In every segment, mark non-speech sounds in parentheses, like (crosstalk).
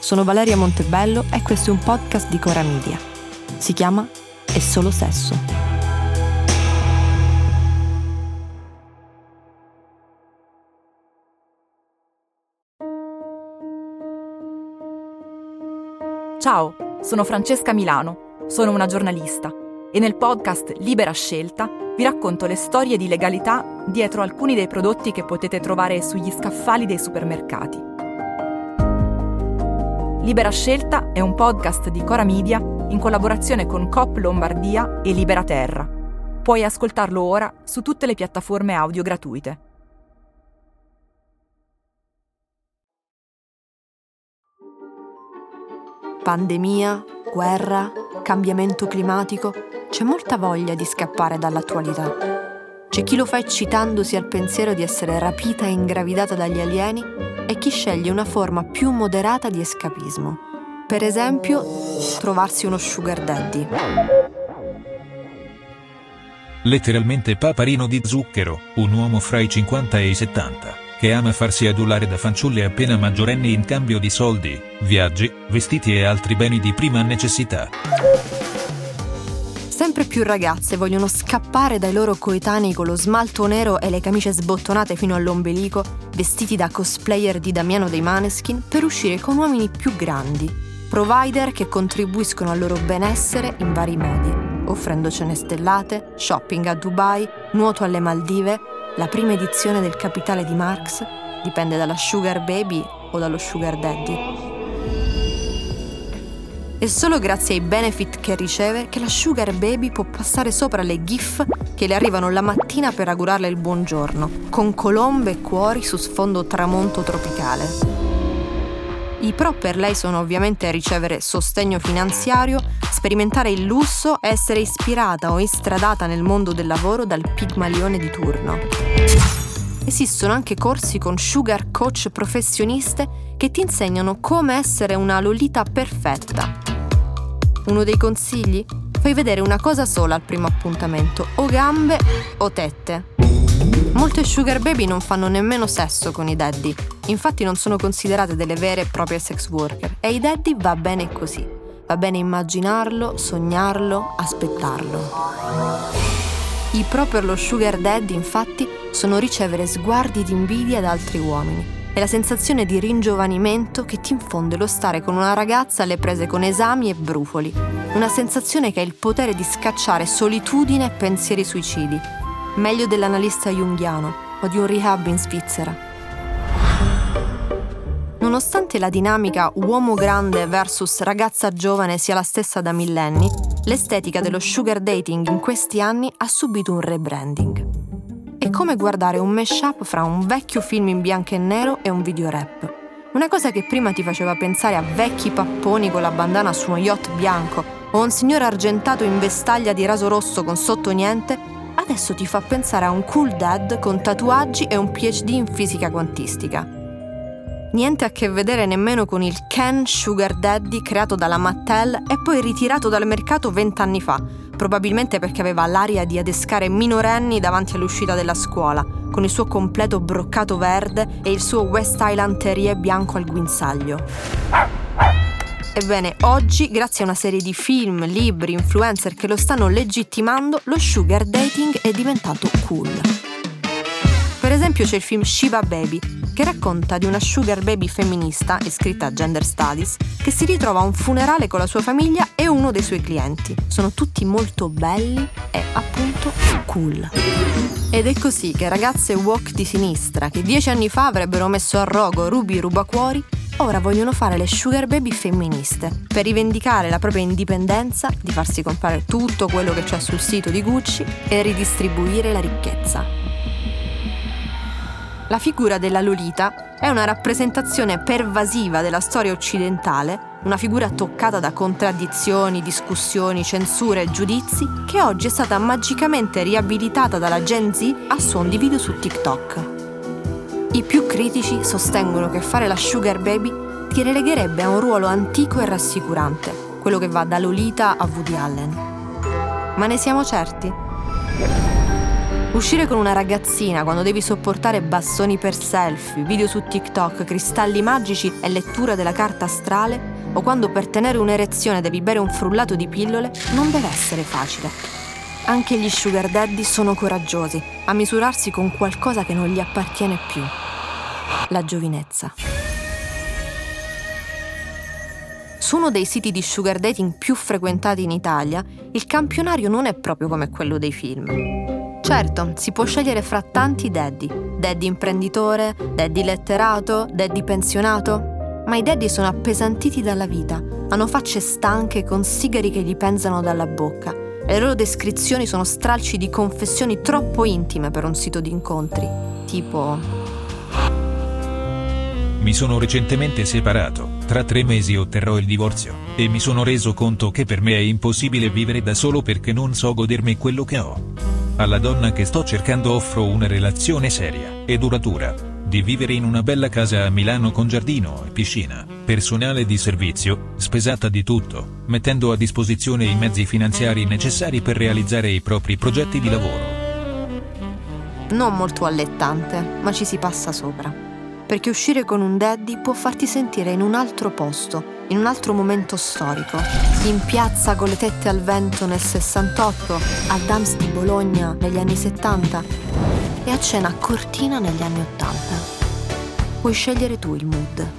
Sono Valeria Montebello e questo è un podcast di Cora Media. Si chiama È solo sesso. Ciao, sono Francesca Milano, sono una giornalista e nel podcast Libera Scelta vi racconto le storie di legalità dietro alcuni dei prodotti che potete trovare sugli scaffali dei supermercati. Libera Scelta è un podcast di Cora Media in collaborazione con Coop Lombardia e Libera Terra. Puoi ascoltarlo ora su tutte le piattaforme audio gratuite. Pandemia, guerra, cambiamento climatico, c'è molta voglia di scappare dall'attualità. C'è chi lo fa eccitandosi al pensiero di essere rapita e ingravidata dagli alieni e chi sceglie una forma più moderata di escapismo. Per esempio, trovarsi uno sugar daddy. Letteralmente paparino di zucchero, un uomo fra i 50 e i 70, che ama farsi adulare da fanciulle appena maggiorenni in cambio di soldi, viaggi, vestiti e altri beni di prima necessità. Sempre più ragazze vogliono scappare dai loro coetanei con lo smalto nero e le camicie sbottonate fino all'ombelico, vestiti da cosplayer di Damiano dei Maneskin, per uscire con uomini più grandi, provider che contribuiscono al loro benessere in vari modi, offrendo cene stellate, shopping a Dubai, nuoto alle Maldive, la prima edizione del Capitale di Marx, dipende dalla sugar baby o dallo sugar daddy. È solo grazie ai benefit che riceve che la Sugar Baby può passare sopra le GIF che le arrivano la mattina per augurarle il buongiorno, con colombe e cuori su sfondo tramonto tropicale. I pro per lei sono ovviamente ricevere sostegno finanziario, sperimentare il lusso e essere ispirata o istradata nel mondo del lavoro dal pigmalione di turno. Esistono anche corsi con sugar coach professioniste che ti insegnano come essere una lolita perfetta uno dei consigli? Fai vedere una cosa sola al primo appuntamento, o gambe o tette. Molte sugar baby non fanno nemmeno sesso con i daddy, infatti non sono considerate delle vere e proprie sex worker e i daddy va bene così. Va bene immaginarlo, sognarlo, aspettarlo. I pro per lo sugar daddy, infatti, sono ricevere sguardi di invidia da altri uomini è la sensazione di ringiovanimento che ti infonde lo stare con una ragazza alle prese con esami e brufoli. Una sensazione che ha il potere di scacciare solitudine e pensieri suicidi. Meglio dell'analista junghiano o di un rehab in Svizzera. Nonostante la dinamica uomo grande versus ragazza giovane sia la stessa da millenni, l'estetica dello sugar dating in questi anni ha subito un rebranding. È come guardare un mashup fra un vecchio film in bianco e nero e un video rap. Una cosa che prima ti faceva pensare a vecchi papponi con la bandana su uno yacht bianco o un signore argentato in vestaglia di raso rosso con sotto niente, adesso ti fa pensare a un cool dad con tatuaggi e un PhD in fisica quantistica. Niente a che vedere nemmeno con il Ken Sugar Daddy creato dalla Mattel e poi ritirato dal mercato vent'anni fa, probabilmente perché aveva l'aria di adescare minorenni davanti all'uscita della scuola, con il suo completo broccato verde e il suo West Island Terrier bianco al guinzaglio. Ebbene, oggi, grazie a una serie di film, libri, influencer che lo stanno legittimando, lo sugar dating è diventato cool. Per esempio c'è il film Shiva Baby, che racconta di una sugar baby femminista, iscritta a Gender Studies, che si ritrova a un funerale con la sua famiglia e uno dei suoi clienti. Sono tutti molto belli e appunto cool. Ed è così che ragazze walk di sinistra, che dieci anni fa avrebbero messo a rogo Ruby Rubacuori, ora vogliono fare le sugar baby femministe per rivendicare la propria indipendenza, di farsi comprare tutto quello che c'è sul sito di Gucci e ridistribuire la ricchezza. La figura della Lolita è una rappresentazione pervasiva della storia occidentale una figura toccata da contraddizioni, discussioni, censure e giudizi che oggi è stata magicamente riabilitata dalla Gen Z a suon di video su TikTok. I più critici sostengono che fare la sugar baby ti relegherebbe a un ruolo antico e rassicurante, quello che va da Lolita a Woody Allen. Ma ne siamo certi? Uscire con una ragazzina quando devi sopportare bastoni per selfie, video su TikTok, cristalli magici e lettura della carta astrale, o quando per tenere un'erezione devi bere un frullato di pillole, non deve essere facile. Anche gli sugar daddy sono coraggiosi a misurarsi con qualcosa che non gli appartiene più. La giovinezza. Su uno dei siti di sugar dating più frequentati in Italia, il campionario non è proprio come quello dei film. Certo, si può scegliere fra tanti daddy. Daddy imprenditore, daddy letterato, daddy pensionato, ma i daddy sono appesantiti dalla vita, hanno facce stanche con sigari che gli penzano dalla bocca. Le loro descrizioni sono stralci di confessioni troppo intime per un sito di incontri, tipo... Mi sono recentemente separato, tra tre mesi otterrò il divorzio, e mi sono reso conto che per me è impossibile vivere da solo perché non so godermi quello che ho. Alla donna che sto cercando offro una relazione seria e duratura, di vivere in una bella casa a Milano con giardino e piscina, personale di servizio, spesata di tutto, mettendo a disposizione i mezzi finanziari necessari per realizzare i propri progetti di lavoro. Non molto allettante, ma ci si passa sopra. Perché uscire con un daddy può farti sentire in un altro posto, in un altro momento storico. In piazza con le tette al vento nel 68, al Dams di Bologna negli anni 70 e a cena a Cortina negli anni Ottanta. Puoi scegliere tu il mood.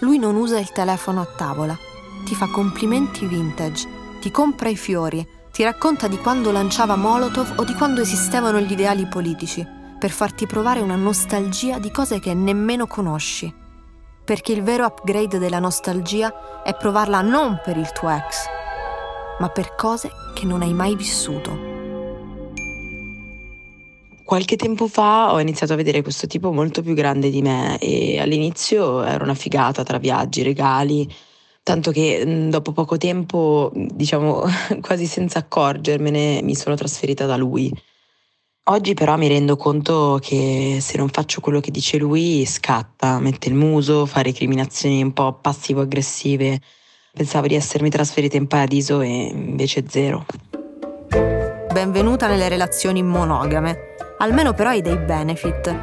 Lui non usa il telefono a tavola, ti fa complimenti vintage, ti compra i fiori, ti racconta di quando lanciava Molotov o di quando esistevano gli ideali politici, per farti provare una nostalgia di cose che nemmeno conosci. Perché il vero upgrade della nostalgia è provarla non per il tuo ex, ma per cose che non hai mai vissuto. Qualche tempo fa ho iniziato a vedere questo tipo molto più grande di me e all'inizio era una figata tra viaggi, regali, tanto che dopo poco tempo, diciamo (laughs) quasi senza accorgermene, mi sono trasferita da lui. Oggi però mi rendo conto che se non faccio quello che dice lui scatta, mette il muso, fa recriminazioni un po' passivo-aggressive. Pensavo di essermi trasferita in paradiso e invece zero. Benvenuta nelle relazioni monogame almeno però hai dei benefit.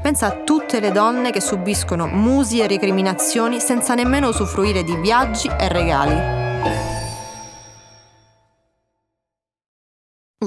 Pensa a tutte le donne che subiscono musi e recriminazioni senza nemmeno usufruire di viaggi e regali.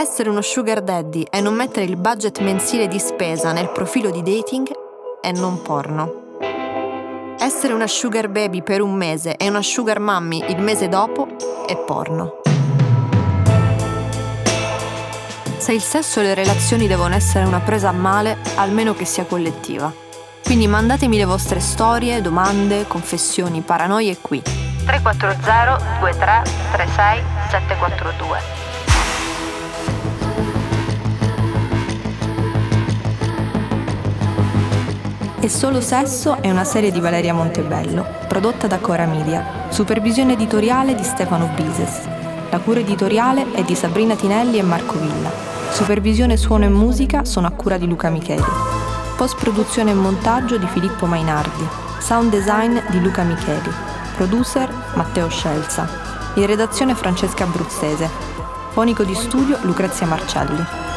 Essere uno sugar daddy e non mettere il budget mensile di spesa nel profilo di dating è non porno. Essere una sugar baby per un mese e una sugar mommy il mese dopo è porno. Se il sesso e le relazioni devono essere una presa a male, almeno che sia collettiva. Quindi mandatemi le vostre storie, domande, confessioni, paranoie qui. 340 23 36 742 E Solo Sesso è una serie di Valeria Montebello, prodotta da Cora Media, supervisione editoriale di Stefano Bises. La cura editoriale è di Sabrina Tinelli e Marco Villa. Supervisione suono e musica sono a cura di Luca Micheli. Post produzione e montaggio di Filippo Mainardi. Sound design di Luca Micheli. Producer Matteo Scelza. In redazione Francesca Abruzzese. Fonico di studio Lucrezia Marcelli.